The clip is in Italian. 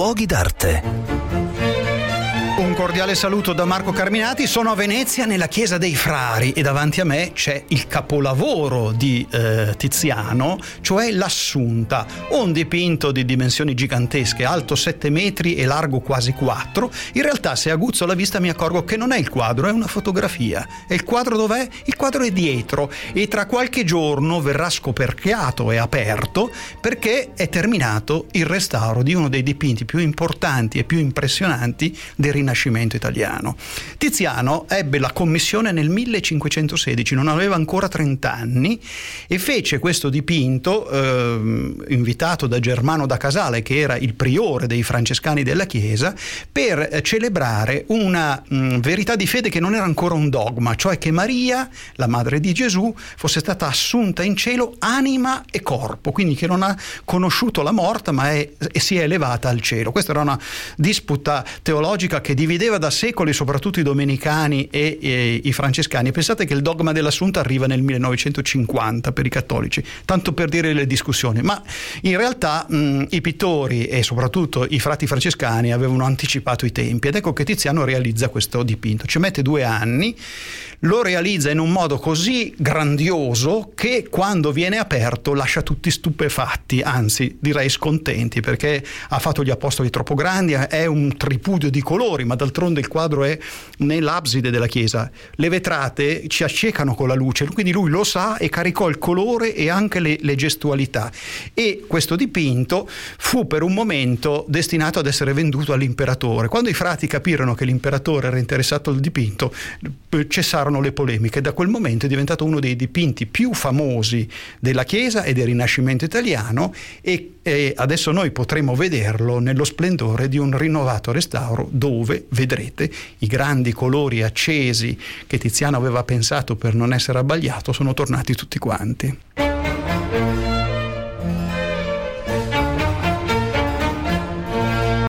luoghi d'arte. Un cordiale saluto da Marco Carminati, sono a Venezia nella chiesa dei Frari e davanti a me c'è il capolavoro di eh, Tiziano, cioè l'Assunta, un dipinto di dimensioni gigantesche, alto 7 metri e largo quasi 4. In realtà se aguzzo la vista mi accorgo che non è il quadro, è una fotografia. E il quadro dov'è? Il quadro è dietro e tra qualche giorno verrà scoperchiato e aperto perché è terminato il restauro di uno dei dipinti più importanti e più impressionanti del Rinascimento Rinascimento italiano. Tiziano ebbe la commissione nel 1516, non aveva ancora 30 anni e fece questo dipinto eh, invitato da Germano da Casale, che era il priore dei francescani della Chiesa, per celebrare una mh, verità di fede che non era ancora un dogma, cioè che Maria, la madre di Gesù, fosse stata assunta in cielo anima e corpo, quindi che non ha conosciuto la morte ma è, e si è elevata al cielo. Questa era una disputa teologica che divideva da secoli soprattutto i domenicani e, e, i francescani. Pensate che il dogma dell'assunto arriva nel 1950 per i cattolici, tanto per dire le discussioni, ma in realtà mh, i pittori e soprattutto i frati francescani avevano anticipato i tempi ed ecco che Tiziano realizza questo dipinto. Ci mette due anni, lo realizza in un modo così grandioso che quando viene aperto lascia tutti stupefatti, anzi direi scontenti perché ha fatto gli apostoli troppo grandi, è un tripudio di colori, ma d'altronde il quadro è nell'abside della chiesa. Le vetrate ci accecano con la luce, quindi lui lo sa e caricò il colore e anche le, le gestualità. E questo dipinto fu per un momento destinato ad essere venduto all'imperatore. Quando i frati capirono che l'imperatore era interessato al dipinto, cessarono le polemiche. Da quel momento è diventato uno dei dipinti più famosi della Chiesa e del Rinascimento italiano e, e adesso noi potremo vederlo nello splendore di un rinnovato restauro dove vedrete i grandi colori accesi che Tiziano aveva pensato per non essere abbagliato sono tornati tutti quanti.